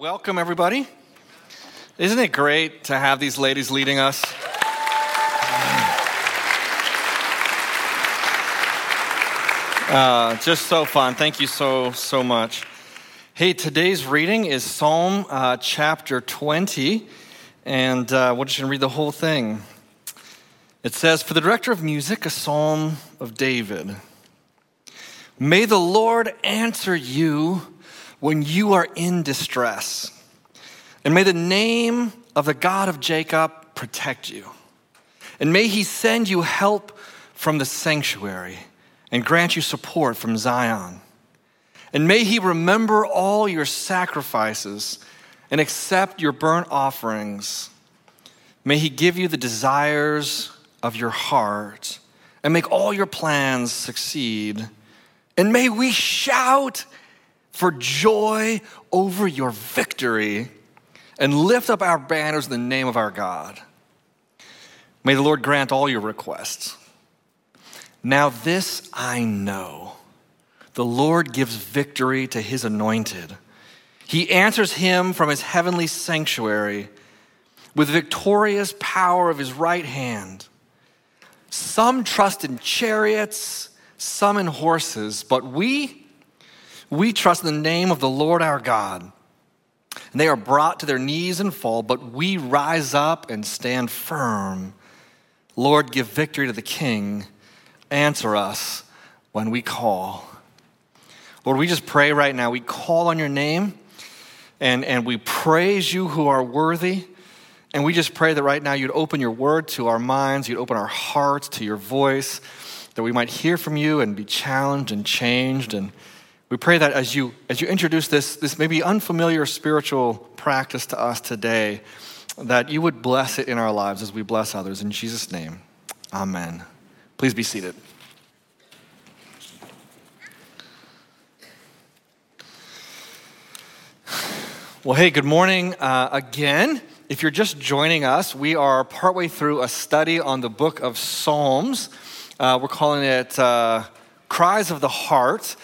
Welcome, everybody. Isn't it great to have these ladies leading us? Uh, just so fun. Thank you so, so much. Hey, today's reading is Psalm uh, chapter 20, and uh, we're just going to read the whole thing. It says, For the director of music, a psalm of David. May the Lord answer you when you are in distress. And may the name of the God of Jacob protect you. And may he send you help from the sanctuary and grant you support from Zion. And may he remember all your sacrifices and accept your burnt offerings. May he give you the desires of your heart and make all your plans succeed. And may we shout for joy over your victory and lift up our banners in the name of our God. May the Lord grant all your requests. Now, this I know the Lord gives victory to his anointed. He answers him from his heavenly sanctuary with victorious power of his right hand. Some trust in chariots, some in horses, but we, we trust in the name of the Lord our God. And they are brought to their knees and fall, but we rise up and stand firm. Lord, give victory to the king. Answer us when we call. Lord, we just pray right now. We call on your name and, and we praise you who are worthy. And we just pray that right now you'd open your word to our minds, you'd open our hearts to your voice, that we might hear from you and be challenged and changed. And we pray that as you, as you introduce this, this maybe unfamiliar spiritual practice to us today, that you would bless it in our lives as we bless others. In Jesus' name, amen. Please be seated. Well, hey, good morning uh, again. If you're just joining us, we are partway through a study on the book of Psalms. Uh, we're calling it uh, Cries of the Heart.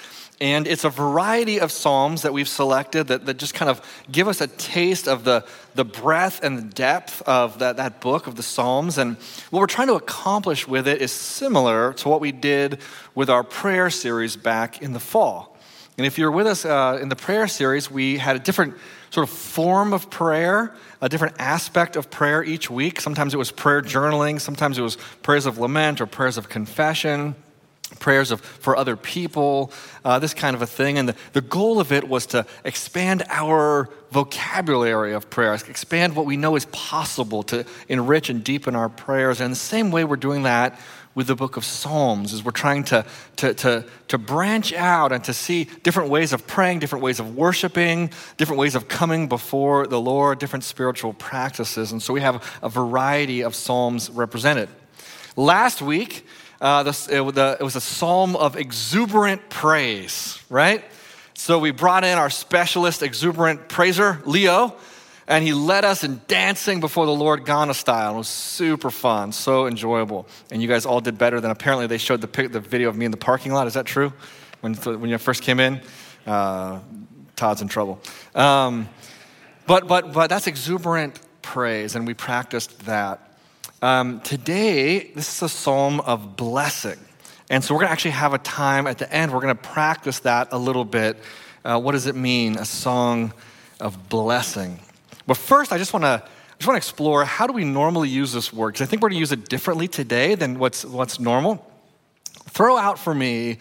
And it's a variety of Psalms that we've selected that, that just kind of give us a taste of the, the breadth and the depth of that, that book of the Psalms. And what we're trying to accomplish with it is similar to what we did with our prayer series back in the fall. And if you're with us uh, in the prayer series, we had a different sort of form of prayer, a different aspect of prayer each week. Sometimes it was prayer journaling, sometimes it was prayers of lament or prayers of confession prayers of, for other people, uh, this kind of a thing. And the, the goal of it was to expand our vocabulary of prayer, expand what we know is possible to enrich and deepen our prayers. And the same way we're doing that with the book of Psalms, is we're trying to, to, to, to branch out and to see different ways of praying, different ways of worshiping, different ways of coming before the Lord, different spiritual practices. And so we have a variety of Psalms represented. Last week, uh, it, the, it was a psalm of exuberant praise, right? So we brought in our specialist exuberant praiser, Leo, and he led us in dancing before the Lord Ghana style. It was super fun, so enjoyable. And you guys all did better than apparently they showed the, the video of me in the parking lot. Is that true? When, when you first came in? Uh, Todd's in trouble. Um, but, but, but that's exuberant praise, and we practiced that. Um, today, this is a psalm of blessing. And so we're going to actually have a time at the end, we're going to practice that a little bit. Uh, what does it mean, a song of blessing? But first, I just want to. I just want to explore how do we normally use this word because I think we're going to use it differently today than what's, what's normal. Throw out for me,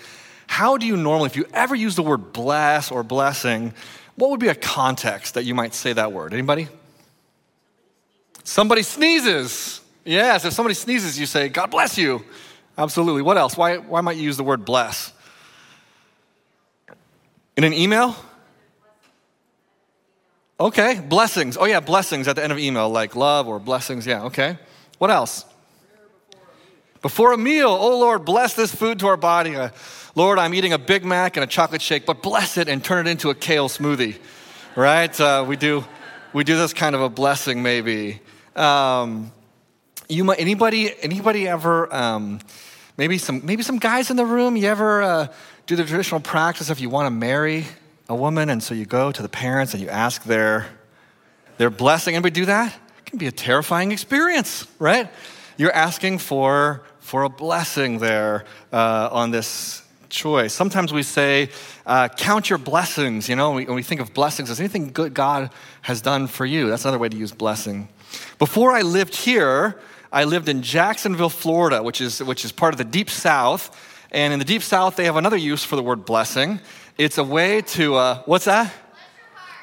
how do you normally, if you ever use the word bless or blessing, what would be a context that you might say that word? Anybody? Somebody sneezes. Yes, if somebody sneezes, you say, God bless you. Absolutely. What else? Why, why might you use the word bless? In an email? Okay, blessings. Oh, yeah, blessings at the end of email, like love or blessings. Yeah, okay. What else? Before a meal, oh Lord, bless this food to our body. Uh, Lord, I'm eating a Big Mac and a chocolate shake, but bless it and turn it into a kale smoothie. Right? Uh, we do we do this kind of a blessing, maybe. Um, you might anybody anybody ever um, maybe some maybe some guys in the room you ever uh, do the traditional practice if you want to marry a woman, and so you go to the parents and you ask their, their blessing. Anybody do that? It can be a terrifying experience, right? You're asking for, for a blessing there uh, on this choice. Sometimes we say, uh, count your blessings. You know, when we, when we think of blessings, is anything good God has done for you? That's another way to use blessing. Before I lived here, I lived in Jacksonville, Florida, which is, which is part of the deep south. And in the deep south, they have another use for the word blessing. It's a way to, uh, what's that?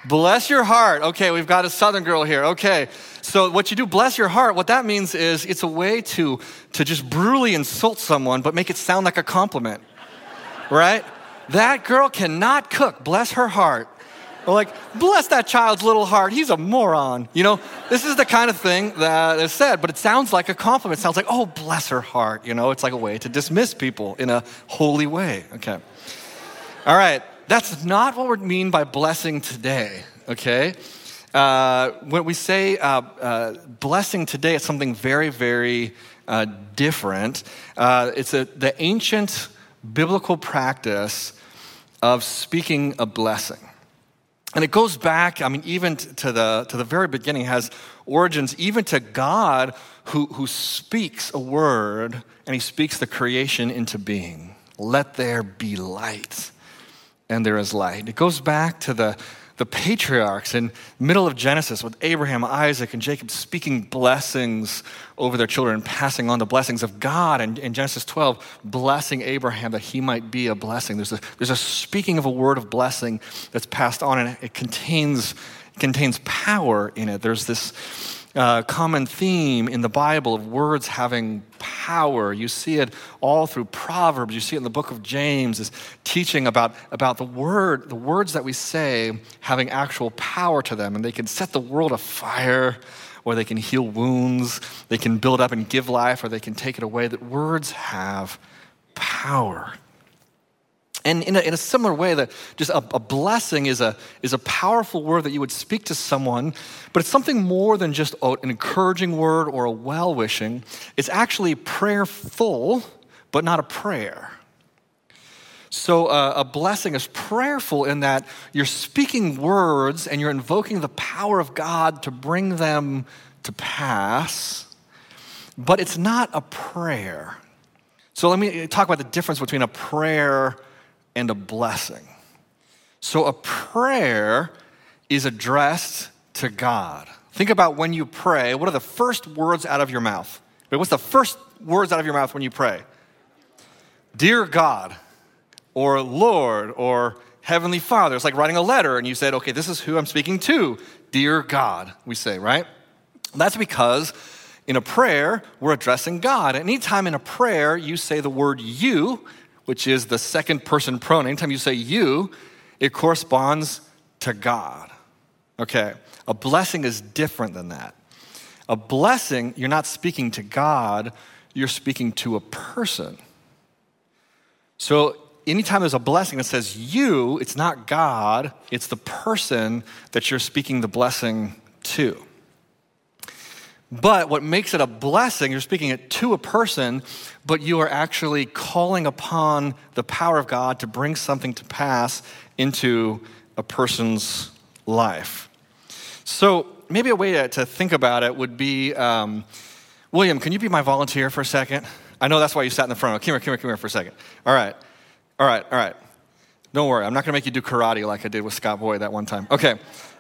Bless your heart. Okay, we've got a southern girl here. Okay. So what you do, bless your heart, what that means is it's a way to, to just brutally insult someone, but make it sound like a compliment. right? That girl cannot cook. Bless her heart. Like, bless that child's little heart. He's a moron. You know, this is the kind of thing that is said, but it sounds like a compliment. It sounds like, oh, bless her heart. You know, it's like a way to dismiss people in a holy way. Okay. All right. That's not what we mean by blessing today. Okay. Uh, when we say uh, uh, blessing today, it's something very, very uh, different. Uh, it's a, the ancient biblical practice of speaking a blessing. And it goes back, I mean, even to the, to the very beginning, has origins even to God who, who speaks a word and he speaks the creation into being. Let there be light. And there is light. It goes back to the, the patriarchs in middle of Genesis with Abraham, Isaac, and Jacob speaking blessings over their children passing on the blessings of God. And in Genesis 12, blessing Abraham that he might be a blessing. There's a, there's a speaking of a word of blessing that's passed on, and it contains, it contains power in it. There's this common theme in the Bible of words having power. You see it all through Proverbs. You see it in the book of James, is teaching about, about the word, the words that we say having actual power to them, and they can set the world afire, or they can heal wounds, they can build up and give life, or they can take it away. That words have power. And in a, in a, similar way, that just a, a, blessing is a, is a powerful word that you would speak to someone, but it's something more than just an encouraging word or a well wishing. It's actually prayerful, but not a prayer. So uh, a blessing is prayerful in that you're speaking words and you're invoking the power of God to bring them to pass, but it's not a prayer. So let me talk about the difference between a prayer and a blessing. So a prayer is addressed to God. Think about when you pray, what are the first words out of your mouth? What's the first words out of your mouth when you pray? Dear God, or Lord, or Heavenly Father. It's like writing a letter and you said, okay, this is who I'm speaking to. Dear God, we say, right? That's because in a prayer, we're addressing God. Anytime in a prayer you say the word you, which is the second person pronoun, anytime you say you, it corresponds to God. Okay, a blessing is different than that. A blessing, you're not speaking to God, you're speaking to a person. So anytime there's a blessing that says you, it's not God, it's the person that you're speaking the blessing to. But what makes it a blessing, you're speaking it to a person, but you are actually calling upon the power of God to bring something to pass into a person's life. So maybe a way to, think about it would be um, William, can you be my volunteer for a second? I know that's why you sat in the front. Come here, come here, come here for a second. All right, all right, all right. Don't worry, I'm not going to make you do karate like I did with Scott Boyd that one time. Okay,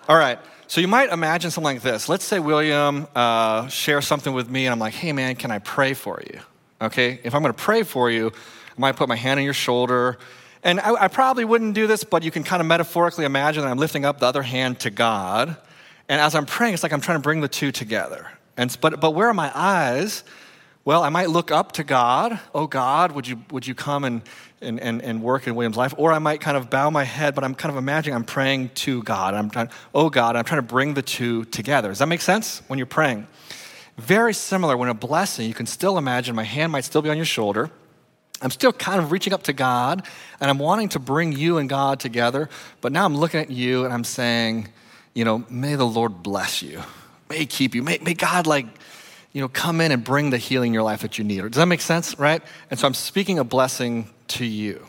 all right. So you might imagine something like this. Let's say William uh, shares something with me, and I'm like, hey man, can I pray for you? Okay, if I'm going to pray for you, I might put my hand on your shoulder. And I, I probably wouldn't do this, but you can kind of metaphorically imagine that I'm lifting up the other hand to God. And as I'm praying, it's like I'm trying to bring the two together. And, but, but where are my eyes? Well, I might look up to God. Oh, God, would you, would you come and, and, and, and work in William's life. Or I might kind of bow my head, but I'm kind of imagining I'm praying to God. I'm trying, oh God, I'm trying to bring the two together. Does that make sense when you're praying? Very similar when a blessing, you can still imagine my hand might still be on your shoulder. I'm still kind of reaching up to God and I'm wanting to bring you and God together, but now I'm looking at you and I'm saying, you know, may the Lord bless you. May keep you. May, may God like you know, come in and bring the healing in your life that you need. Does that make sense, right? And so I'm speaking a blessing to you.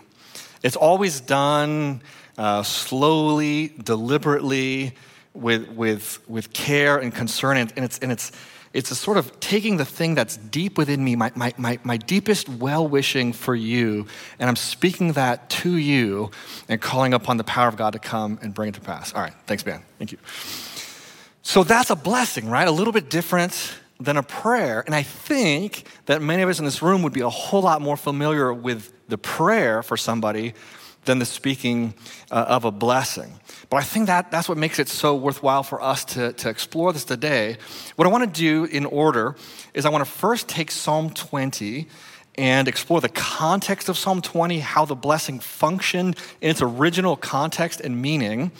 It's always done uh, slowly, deliberately, with, with, with care and concern. And, and, it's, and it's, it's a sort of taking the thing that's deep within me, my, my, my, my deepest well wishing for you, and I'm speaking that to you and calling upon the power of God to come and bring it to pass. All right, thanks, Ben. Thank you. So that's a blessing, right? A little bit different than a prayer. And I think that many of us in this room would be a whole lot more familiar with the prayer for somebody than the speaking uh, of a blessing. But I think that that's what makes it so worthwhile for us to, to explore this today. What I want to do in order is I want to first take Psalm 20 and explore the context of Psalm 20, how the blessing functioned in its original context and meaning.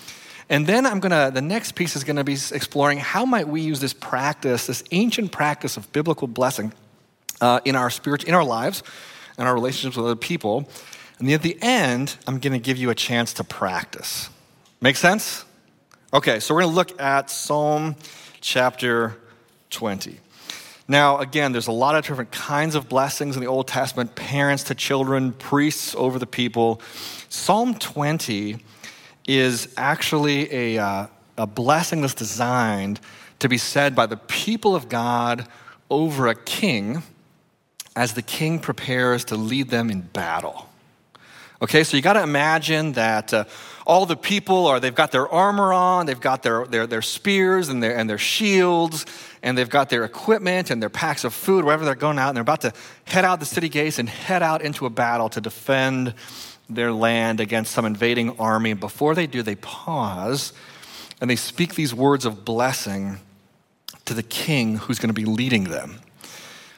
And then I'm gonna, the next piece is gonna be exploring how might we use this practice, this ancient practice of biblical blessing uh, in our spirit, in our lives, and our relationships with other people. And then at the end, I'm gonna give you a chance to practice. Make sense? Okay, so we're gonna look at Psalm chapter 20. Now, again, there's a lot of different kinds of blessings in the Old Testament parents to children, priests over the people. Psalm 20 is actually a, uh, a blessing that's designed to be said by the people of God over a king as the king prepares to lead them in battle. Okay, so you got to imagine that uh, all the people are, they've got their armor on, they've got their, their, their spears and their, and their shields, and they've got their equipment and their packs of food, wherever they're going out, and they're about to head out the city gates and head out into a battle to defend their land against some invading army. Before they do, they pause and they speak these words of blessing to the king who's going to be leading them.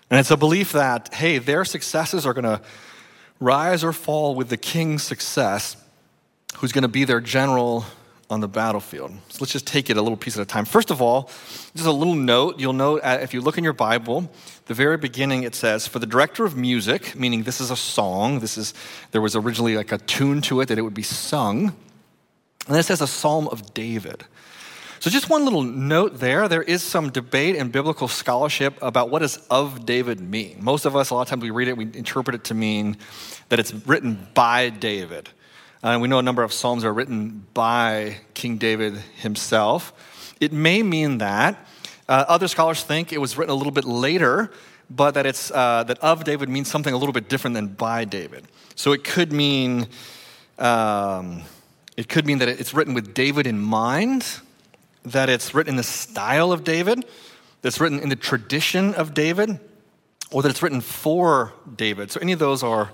And it's a belief that, hey, their successes are going to rise or fall with the king's success, who's going to be their general on the battlefield. So let's just take it a little piece at a time. First of all, just a little note. You'll note uh, if you look in your Bible, the very beginning it says, for the director of music, meaning this is a song, this is, there was originally like a tune to it that it would be sung. And then it says a psalm of David. So just one little note there, there is some debate in biblical scholarship about what does of David mean. Most of us, a lot of times we read it, we interpret it to mean that it's written by David. Uh, we know a number of Psalms are written by King David himself. It may mean that. Uh, other scholars think it was written a little bit later, but that, it's, uh, that of David means something a little bit different than by David. So it could mean, um, it could mean that it's written with David in mind, that it's written in the style of David, that's written in the tradition of David, or that it's written for David. So any of those are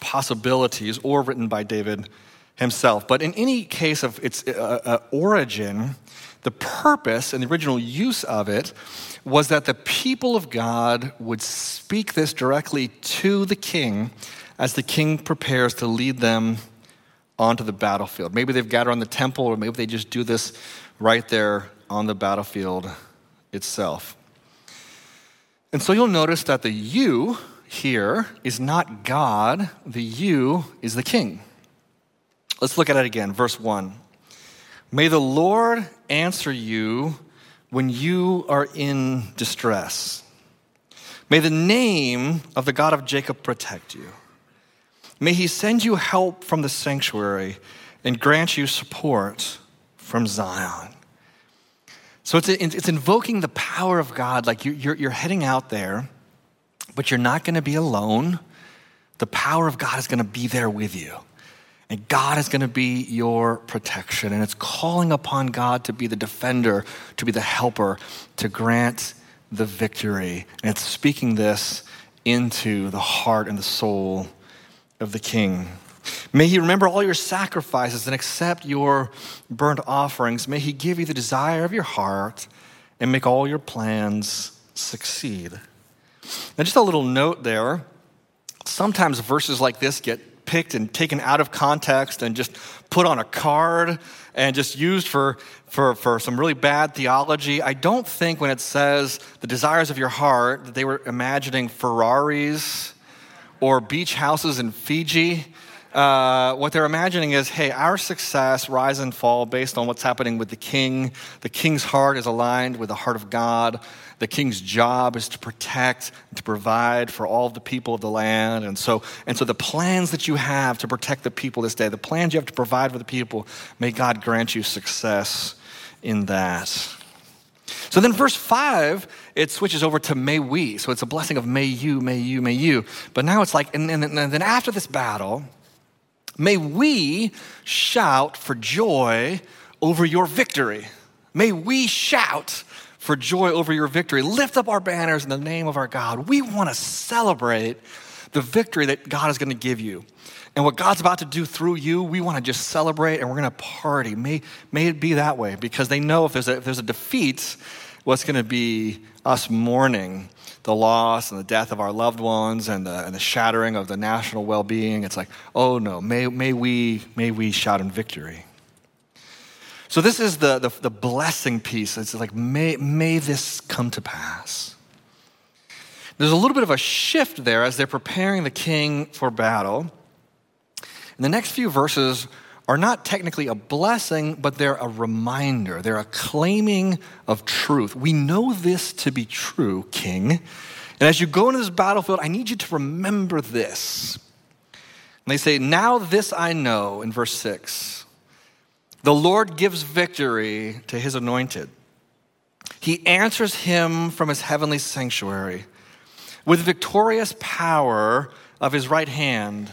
possibilities or written by David himself. But in any case of its uh, uh, origin, the purpose and the original use of it was that the people of God would speak this directly to the king as the king prepares to lead them onto the battlefield. Maybe they've gathered on the temple, or maybe they just do this right there on the battlefield itself. And so you'll notice that the you here is not God, the you is the king. Let's look at it again. Verse 1. May the Lord answer you when you are in distress. May the name of the God of Jacob protect you. May he send you help from the sanctuary and grant you support from Zion. So it's, it's invoking the power of God. Like you're, you're heading out there but you're not going to be alone. The power of God is going to be there with you. And God is going to be your protection. And it's calling upon God to be the defender, to be the helper, to grant the victory. And it's speaking this into the heart and the soul of the king. May he remember all your sacrifices and accept your burnt offerings. May he give you the desire of your heart and make all your plans succeed. Now, just a little note there. Sometimes verses like this get picked and taken out of context and just put on a card and just used for, for, for some really bad theology. I don't think when it says the desires of your heart that they were imagining Ferraris or beach houses in Fiji. uh, what they're imagining is hey, our success rise and fall based on what's happening with the king. The king's heart is aligned with the heart of God. The king's job is to protect, to provide for all the people of the land. And so, and so the plans that you have to protect the people this day, the plans you have to provide for the people, may God grant you success in that. So then, verse 5, it switches over to may we. So it's a blessing of may you, may you, may you. But now it's like, and, and, and then after this battle, may we shout for joy over your victory. May we shout for joy over your victory. Lift up our banners in the name of our God. We want to celebrate the victory that God is going to give you. And what God's about to do through you, we want to just celebrate and we're going to party. May, may it be that way because they know if there's a, if there's a defeat, what's going to be us mourning the loss and the death of our loved ones and the, and the shattering of the national well being. It's like, oh no, may, may, we, may we shout in victory. So, this is the, the, the blessing piece. It's like, may, may this come to pass. There's a little bit of a shift there as they're preparing the king for battle. And the next few verses are not technically a blessing, but they're a reminder. They're a claiming of truth. We know this to be true, king. And as you go into this battlefield, I need you to remember this. And they say, Now this I know, in verse 6 the Lord gives victory to his anointed. He answers him from his heavenly sanctuary with victorious power of his right hand.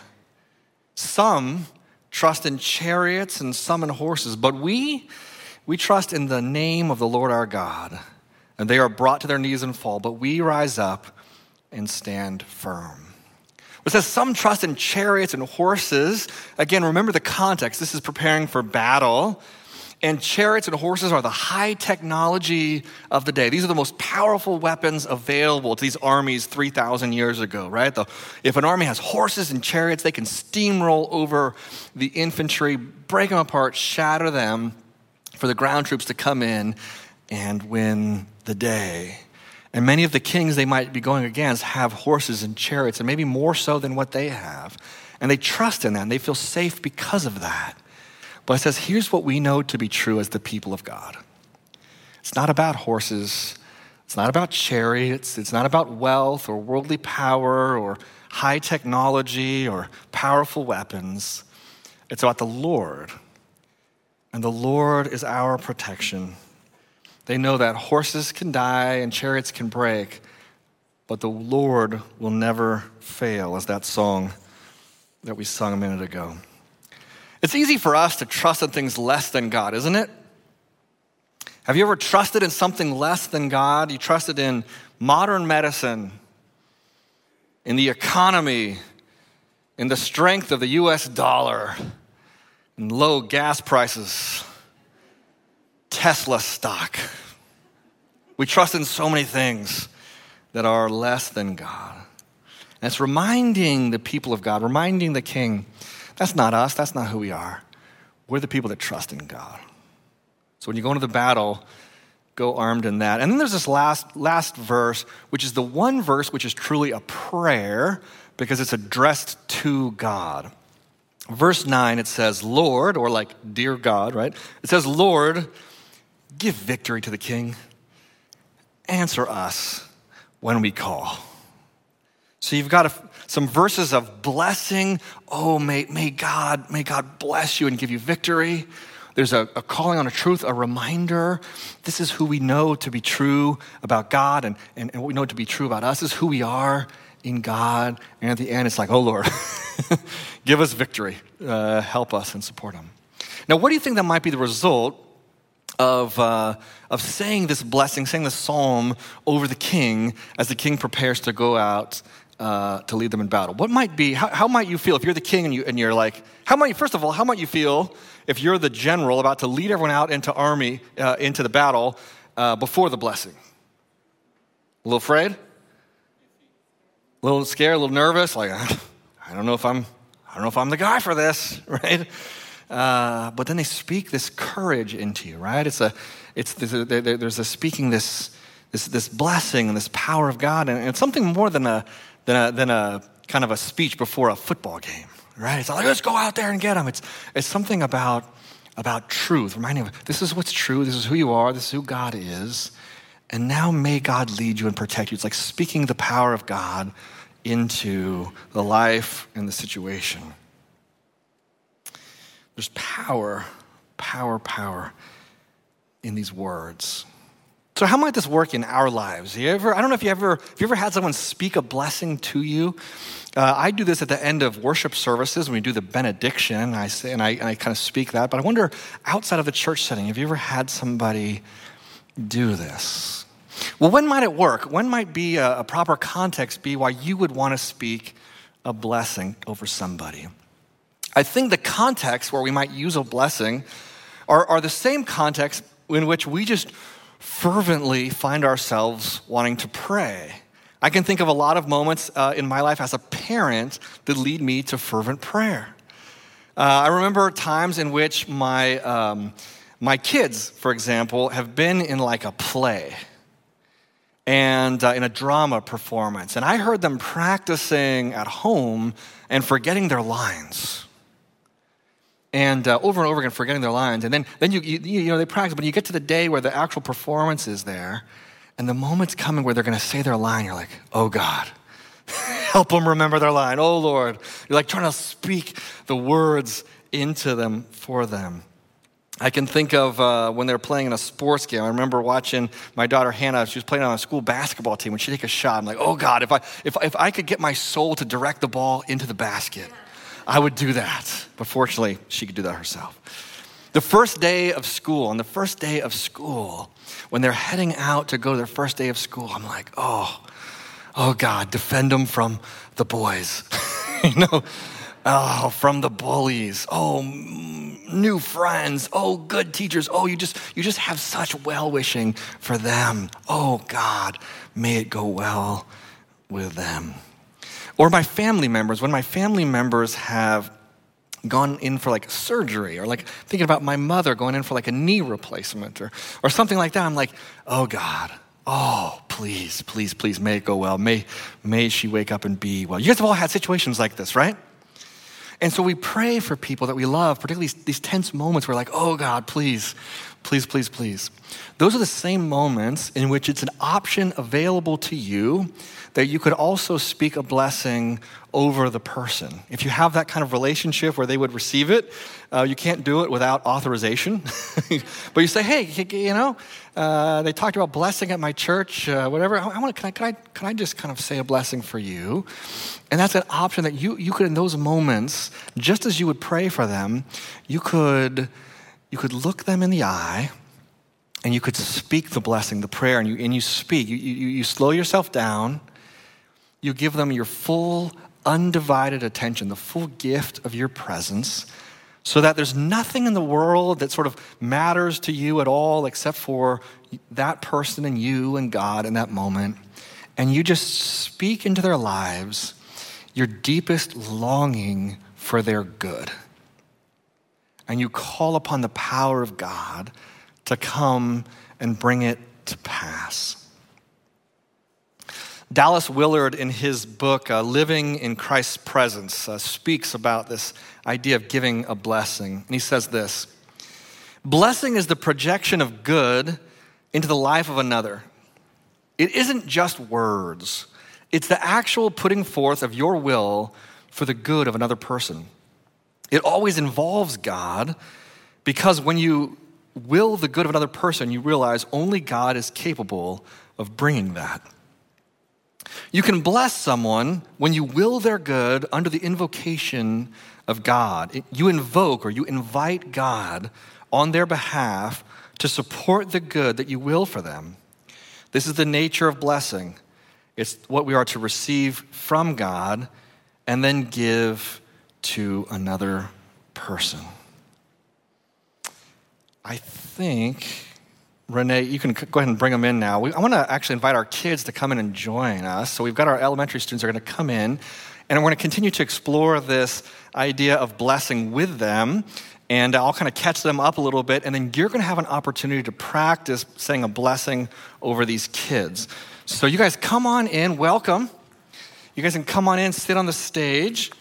Some trust in chariots and some in horses, but we, we trust in the name of the Lord our God. And they are brought to their knees and fall, but we rise up and stand firm. It says some trust in chariots and horses. Again, remember the context. This is preparing for battle. And chariots and horses are the high technology of the day. These are the most powerful weapons available to these armies 3,000 years ago, right? The, if an army has horses and chariots, they can steamroll over the infantry, break them apart, shatter them for the ground troops to come in and win the day. And many of the kings they might be going against have horses and chariots, and maybe more so than what they have. And they trust in that, and they feel safe because of that. But it says, here's what we know to be true as the people of God it's not about horses, it's not about chariots, it's not about wealth or worldly power or high technology or powerful weapons. It's about the Lord. And the Lord is our protection. They know that horses can die and chariots can break, but the Lord will never fail, as that song that we sung a minute ago. It's easy for us to trust in things less than God, isn't it? Have you ever trusted in something less than God? You trusted in modern medicine, in the economy, in the strength of the US dollar, in low gas prices. Tesla stock. We trust in so many things that are less than God. And it's reminding the people of God, reminding the king, that's not us, that's not who we are. We're the people that trust in God. So when you go into the battle, go armed in that. And then there's this last, last verse, which is the one verse which is truly a prayer because it's addressed to God. Verse 9, it says, Lord, or like, dear God, right? It says, Lord, Give victory to the king. Answer us when we call. So you've got a, some verses of blessing. Oh, may, may God, may God bless you and give you victory. There's a, a, calling on a truth, a reminder. This is who we know to be true about God, and, and, and what we know to be true about us is who we are in God. And at the end, it's like, oh Lord, give us victory, uh, help us, and support Him. Now, what do you think that might be the result of, uh, of saying this blessing, saying this psalm over the king as the king prepares to go out uh, to lead them in battle. What might be, how, how, might you feel if you're the king and, you, and you're like, how might, first of all, how might you feel if you're the general about to lead everyone out into army, uh, into the battle uh, before the blessing? A little afraid? A little scared, a little nervous, like, I don't know if I'm, I don't know if I'm the guy for this, right? Uh, but then they speak this courage into you, right? It's a, it's there's a, there's a speaking this, this, this blessing and this power of God, and it's something more than a, than a, than a kind of a speech before a football game, right? It's like, let's go out there and get them. It's, it's something about, about truth, reminding of this is what's true, this is who you are, this is who God is. And now may God lead you and protect you. It's like speaking the power of God into the life and the situation. There's power, power, power in these words. So, how might this work in our lives? You ever, I don't know if you ever, if you ever had someone speak a blessing to you. Uh, I do this at the end of worship services when we do the benediction. I say, and I, and I kind of speak that. But I wonder, outside of the church setting, have you ever had somebody do this? Well, when might it work? When might be a, a proper context be why you would want to speak a blessing over somebody? I think the context where we might use a blessing are, are the same context in which we just fervently find ourselves wanting to pray. I can think of a lot of moments uh, in my life as a parent that lead me to fervent prayer. Uh, I remember times in which my, um, my kids, for example, have been in like a play and uh, in a drama performance. And I heard them practicing at home and forgetting their lines and uh, over and over again forgetting their lines. And then, then you, you, you know, they practice, but you get to the day where the actual performance is there, and the moment's coming where they're going to say their line. You're like, oh God, help them remember their line. Oh Lord. You're like trying to speak the words into them for them. I can think of uh, when they were playing in a sports game. I remember watching my daughter Hannah. She was playing on a school basketball team. When she take a shot, I'm like, "Oh God, if I if if I could get my soul to direct the ball into the basket." I would do that. But fortunately, she could do that herself. The first day of school, on the first day of school, when they're heading out to go to their first day of school, I'm like, oh, oh God, defend them from the boys. you know, oh, from the bullies. Oh, new friends. Oh, good teachers. Oh, you just you just have such well wishing for them. Oh God, may it go well with them. Or my family members, when my family members have gone in for like surgery or like thinking about my mother going in for like a knee replacement or, or something like that, I'm like, oh God, oh, please, please, please, may it go well. May, may she wake up and be well. You guys have all had situations like this, right? And so we pray for people that we love, particularly these tense moments where, like, oh God, please, please, please, please. Those are the same moments in which it's an option available to you that you could also speak a blessing over the person. If you have that kind of relationship where they would receive it, uh, you can't do it without authorization. but you say, hey, you know, uh, they talked about blessing at my church, uh, whatever. I, I want to, can I, can, I, can I just kind of say a blessing for you? And that's an option that you, you could, in those moments, just as you would pray for them, you could, you could look them in the eye and you could speak the blessing, the prayer, and you, and you speak. You, you, you slow yourself down you give them your full, undivided attention, the full gift of your presence, so that there's nothing in the world that sort of matters to you at all except for that person and you and God in that moment. And you just speak into their lives your deepest longing for their good. And you call upon the power of God to come and bring it to pass. Dallas Willard, in his book, uh, Living in Christ's Presence, uh, speaks about this idea of giving a blessing. And he says this Blessing is the projection of good into the life of another. It isn't just words, it's the actual putting forth of your will for the good of another person. It always involves God because when you will the good of another person, you realize only God is capable of bringing that. You can bless someone when you will their good under the invocation of God. You invoke or you invite God on their behalf to support the good that you will for them. This is the nature of blessing. It's what we are to receive from God and then give to another person. I think Renee, you can go ahead and bring them in now. We, I want to actually invite our kids to come in and join us. So we've got our elementary students are going to come in, and we're going to continue to explore this idea of blessing with them. And I'll kind of catch them up a little bit, and then you're going to have an opportunity to practice saying a blessing over these kids. So you guys come on in, welcome. You guys can come on in, sit on the stage.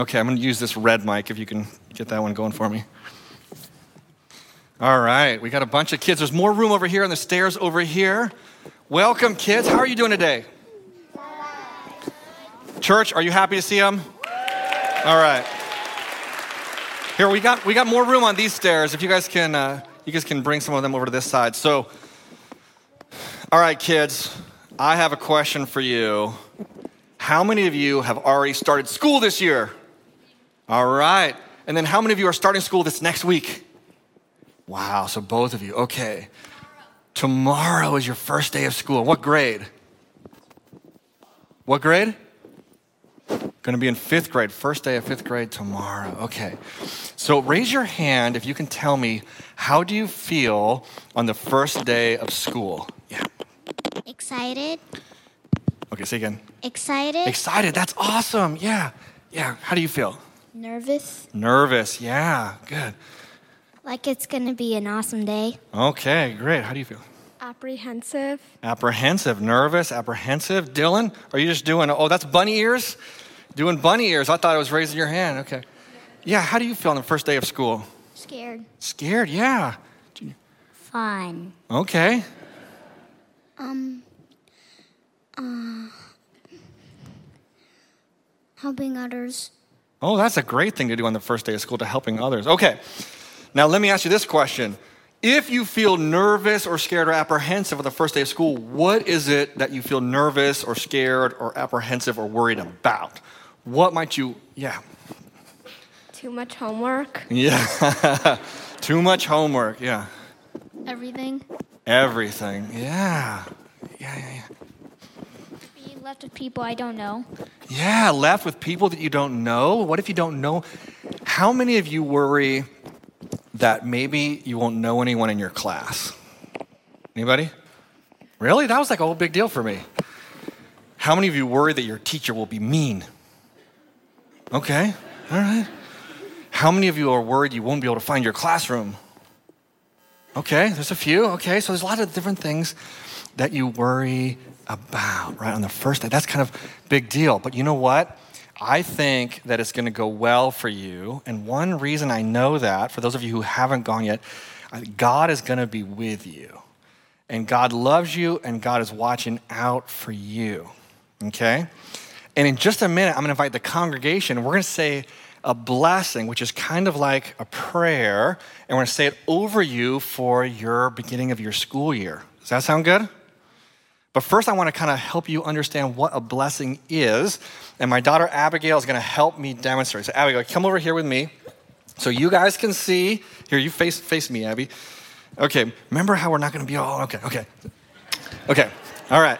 Okay, I'm going to use this red mic if you can get that one going for me. All right, we got a bunch of kids. There's more room over here on the stairs over here. Welcome, kids. How are you doing today? Church, are you happy to see them? All right. Here we got we got more room on these stairs. If you guys can, uh, you guys can bring some of them over to this side. So, all right, kids, I have a question for you. How many of you have already started school this year? All right. And then how many of you are starting school this next week? Wow, so both of you. Okay. Tomorrow is your first day of school. What grade? What grade? Going to be in fifth grade, first day of fifth grade tomorrow. Okay. So raise your hand if you can tell me how do you feel on the first day of school? Yeah. Excited. Okay, say again. Excited. Excited. That's awesome. Yeah. Yeah. How do you feel? Nervous. Nervous. Yeah. Good. Like it's going to be an awesome day. Okay, great. How do you feel? Apprehensive. Apprehensive, nervous, apprehensive. Dylan, are you just doing, oh, that's bunny ears? Doing bunny ears. I thought it was raising your hand. Okay. Yeah, how do you feel on the first day of school? Scared. Scared, yeah. Fun. Okay. Um. Uh. Helping others. Oh, that's a great thing to do on the first day of school to helping others. Okay. Now, let me ask you this question. If you feel nervous or scared or apprehensive on the first day of school, what is it that you feel nervous or scared or apprehensive or worried about? What might you, yeah. Too much homework. Yeah. Too much homework, yeah. Everything. Everything, yeah. Yeah, yeah, yeah. Left with people I don't know. Yeah, left with people that you don't know. What if you don't know? How many of you worry that maybe you won't know anyone in your class? Anybody? Really? That was like a whole big deal for me. How many of you worry that your teacher will be mean? Okay, all right. How many of you are worried you won't be able to find your classroom? Okay, there's a few. Okay, so there's a lot of different things that you worry about, right? On the first day. That's kind of big deal. But you know what? I think that it's going to go well for you. And one reason I know that, for those of you who haven't gone yet, God is going to be with you. And God loves you, and God is watching out for you. Okay? And in just a minute, I'm going to invite the congregation. We're going to say a blessing, which is kind of like a prayer, and we're going to say it over you for your beginning of your school year. Does that sound good? But first, I want to kind of help you understand what a blessing is. And my daughter Abigail is going to help me demonstrate. So, Abigail, come over here with me so you guys can see. Here, you face, face me, Abby. Okay, remember how we're not going to be all, okay, okay. Okay, all right.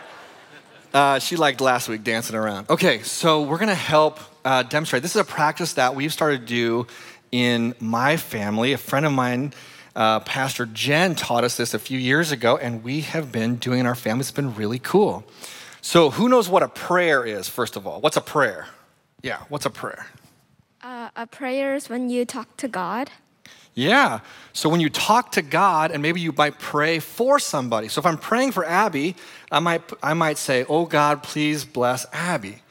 Uh, she liked last week dancing around. Okay, so we're going to help uh, demonstrate. This is a practice that we've started to do in my family. A friend of mine, uh, Pastor Jen, taught us this a few years ago, and we have been doing it in our family. It's been really cool. So, who knows what a prayer is, first of all? What's a prayer? Yeah, what's a prayer? Uh, a prayer is when you talk to God. Yeah. So when you talk to God, and maybe you might pray for somebody. So if I'm praying for Abby, I might, I might say, Oh God, please bless Abby.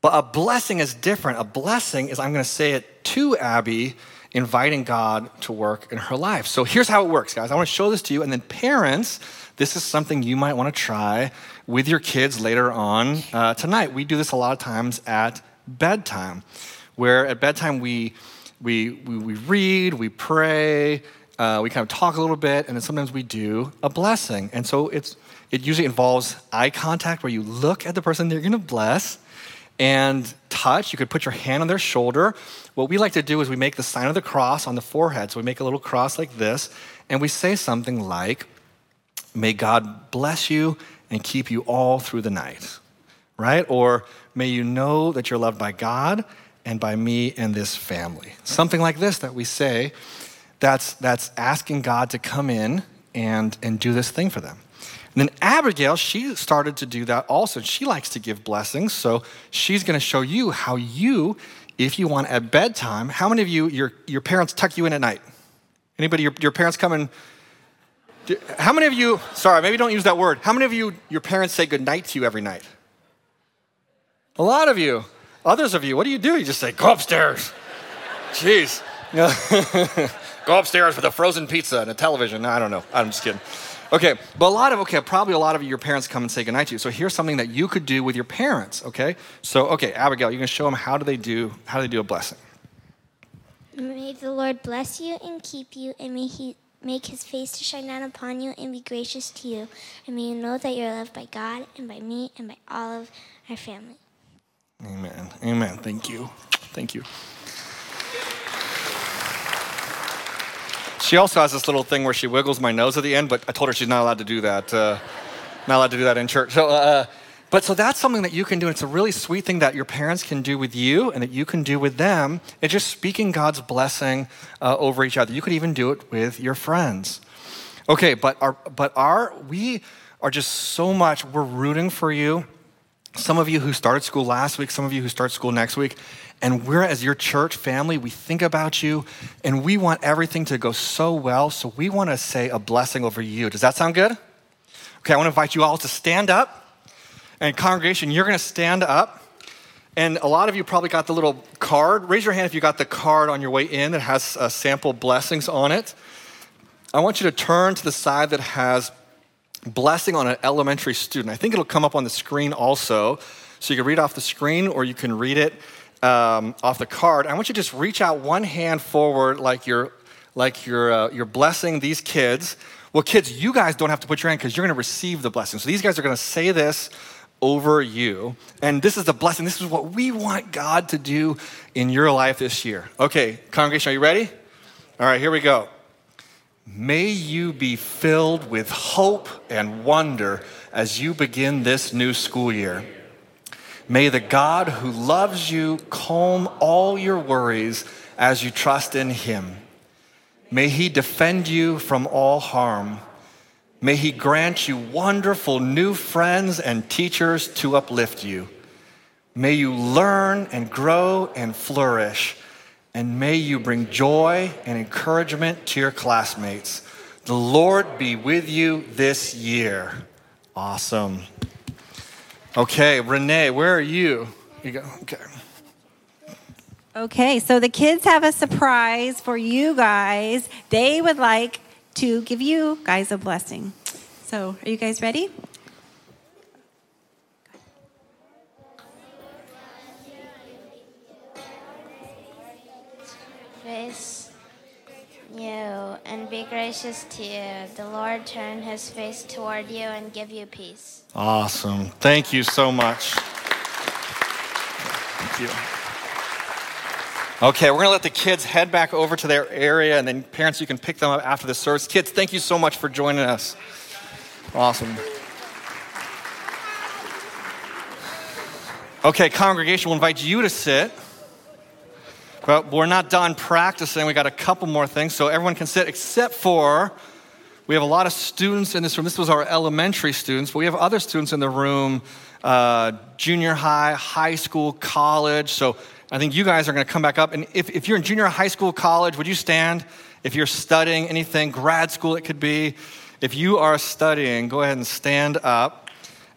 But a blessing is different. A blessing is I'm going to say it to Abby, inviting God to work in her life. So here's how it works, guys. I want to show this to you. And then, parents, this is something you might want to try with your kids later on uh, tonight. We do this a lot of times at bedtime, where at bedtime we we, we, we read, we pray, uh, we kind of talk a little bit, and then sometimes we do a blessing. And so it's, it usually involves eye contact where you look at the person you're going to bless and touch. You could put your hand on their shoulder. What we like to do is we make the sign of the cross on the forehead. So we make a little cross like this, and we say something like, May God bless you and keep you all through the night, right? Or may you know that you're loved by God and by me and this family. Something like this that we say that's, that's asking God to come in and, and do this thing for them. And then Abigail, she started to do that also. She likes to give blessings, so she's going to show you how you, if you want at bedtime, how many of you, your, your parents tuck you in at night? Anybody, your, your parents come and, how many of you, sorry, maybe don't use that word. How many of you, your parents say good night to you every night? A lot of you. Others of you, what do you do? You just say, go upstairs. Jeez. go upstairs with a frozen pizza and a television. I don't know. I'm just kidding. Okay, but a lot of, okay, probably a lot of your parents come and say goodnight to you. So here's something that you could do with your parents, okay? So, okay, Abigail, you're gonna show them how do they do, how do they do a blessing? May the Lord bless you and keep you, and may He make His face to shine down upon you and be gracious to you. And may you know that you're loved by God and by me and by all of our family. Amen. Amen. Thank you. Thank you. She also has this little thing where she wiggles my nose at the end, but I told her she's not allowed to do that. Uh, not allowed to do that in church. So, uh, but so that's something that you can do. It's a really sweet thing that your parents can do with you and that you can do with them. It's just speaking God's blessing uh, over each other. You could even do it with your friends. Okay, but our, but our, we are just so much, we're rooting for you. Some of you who started school last week, some of you who start school next week, and we're, as your church family, we think about you and we want everything to go so well. So we want to say a blessing over you. Does that sound good? Okay, I want to invite you all to stand up. And, congregation, you're going to stand up. And a lot of you probably got the little card. Raise your hand if you got the card on your way in that has uh, sample blessings on it. I want you to turn to the side that has blessing on an elementary student. I think it'll come up on the screen also. So you can read off the screen or you can read it um, off the card. I want you to just reach out one hand forward like you're, like you're, uh, you're blessing these kids. Well, kids, you guys don't have to put your hand because you're going to receive the blessing. So these guys are going to say this over you. And this is the blessing. This is what we want God to do in your life this year. Okay, congregation, are you ready? All right, here we go. May you be filled with hope and wonder as you begin this new school year. May the God who loves you calm all your worries as you trust in him. May he defend you from all harm. May he grant you wonderful new friends and teachers to uplift you. May you learn and grow and flourish. And may you bring joy and encouragement to your classmates. The Lord be with you this year. Awesome. Okay, Renee, where are you? You go. Okay. Okay, so the kids have a surprise for you guys. They would like to give you guys a blessing. So, are you guys ready? Face you and be gracious to you. The Lord turn his face toward you and give you peace. Awesome. Thank you so much. Thank you. Okay, we're going to let the kids head back over to their area, and then parents, you can pick them up after the service. Kids, thank you so much for joining us. Awesome. Okay, congregation, we'll invite you to sit. But we're not done practicing. We got a couple more things, so everyone can sit except for we have a lot of students in this room. This was our elementary students, but we have other students in the room, uh, junior high, high school, college. So I think you guys are going to come back up. And if, if you're in junior high school, college, would you stand? If you're studying anything, grad school it could be. If you are studying, go ahead and stand up.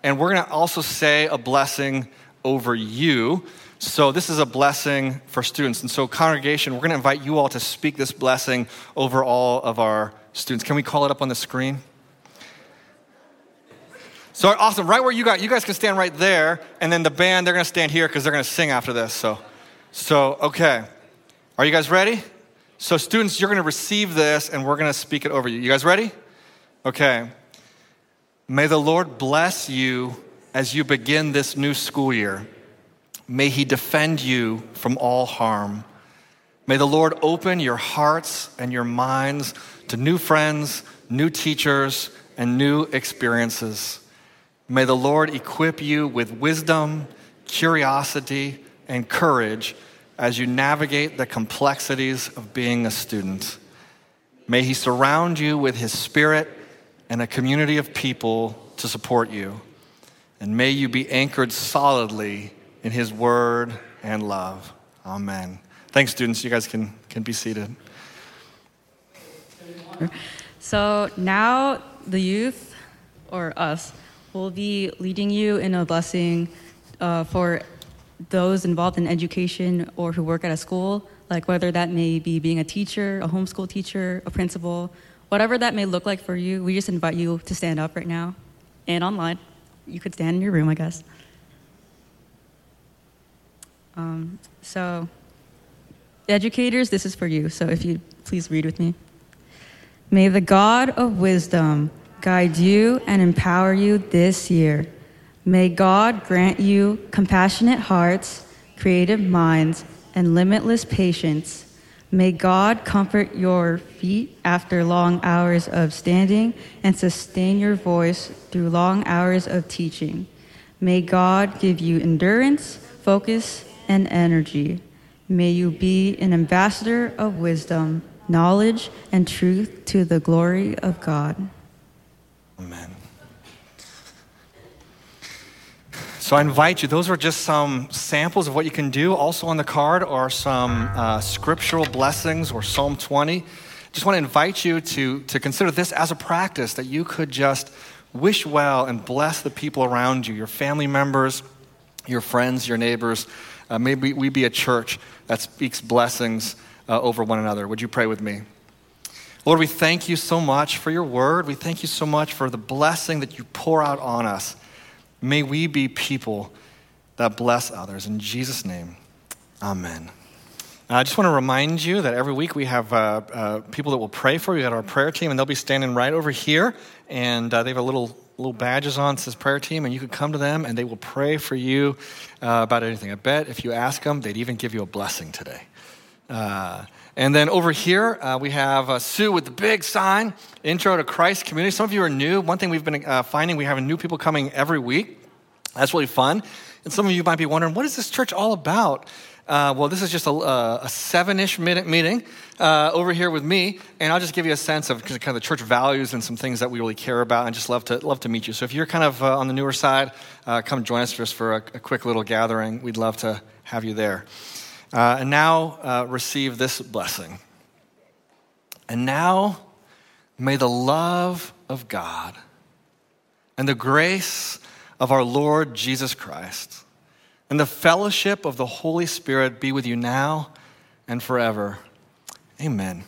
And we're going to also say a blessing over you. So, this is a blessing for students. And so, congregation, we're going to invite you all to speak this blessing over all of our students. Can we call it up on the screen? So, awesome. Right where you got, you guys can stand right there. And then the band, they're going to stand here because they're going to sing after this. So, so, okay. Are you guys ready? So, students, you're going to receive this and we're going to speak it over you. You guys ready? Okay. May the Lord bless you as you begin this new school year. May He defend you from all harm. May the Lord open your hearts and your minds to new friends, new teachers, and new experiences. May the Lord equip you with wisdom, curiosity, and courage as you navigate the complexities of being a student. May He surround you with His Spirit and a community of people to support you. And may you be anchored solidly in His Word and love. Amen. Thanks, students. You guys can, can be seated. So now the youth, or us, will be leading you in a blessing uh, for those involved in education or who work at a school, like whether that may be being a teacher, a homeschool teacher, a principal, whatever that may look like for you, we just invite you to stand up right now and online. You could stand in your room, I guess. Um, so, educators, this is for you. So, if you please read with me. May the God of wisdom guide you and empower you this year. May God grant you compassionate hearts, creative minds, and limitless patience. May God comfort your feet after long hours of standing and sustain your voice through long hours of teaching. May God give you endurance, focus, and energy. May you be an ambassador of wisdom, knowledge, and truth to the glory of God. Amen. So I invite you, those are just some samples of what you can do. Also on the card are some uh, scriptural blessings or Psalm 20. Just want to invite you to, to consider this as a practice that you could just wish well and bless the people around you, your family members, your friends, your neighbors. Uh, maybe we be a church that speaks blessings uh, over one another. Would you pray with me? Lord, we thank you so much for your word. We thank you so much for the blessing that you pour out on us. May we be people that bless others. In Jesus' name, amen. I just want to remind you that every week we have uh, uh, people that will pray for you. Got our prayer team, and they'll be standing right over here. And uh, they have a little little badges on, says prayer team, and you could come to them, and they will pray for you uh, about anything. I bet if you ask them, they'd even give you a blessing today. Uh, and then over here, uh, we have uh, Sue with the big sign, Intro to Christ Community. Some of you are new. One thing we've been uh, finding, we have new people coming every week. That's really fun. And some of you might be wondering, what is this church all about? Uh, well, this is just a, uh, a seven ish minute meeting uh, over here with me, and I'll just give you a sense of kind of the church values and some things that we really care about, and just love to, love to meet you. So if you're kind of on the newer side, come join us just for a, a quick little gathering. We'd love to have you there. Uh, and now uh, receive this blessing. And now may the love of God and the grace of our Lord Jesus Christ and the fellowship of the Holy Spirit be with you now and forever. Amen.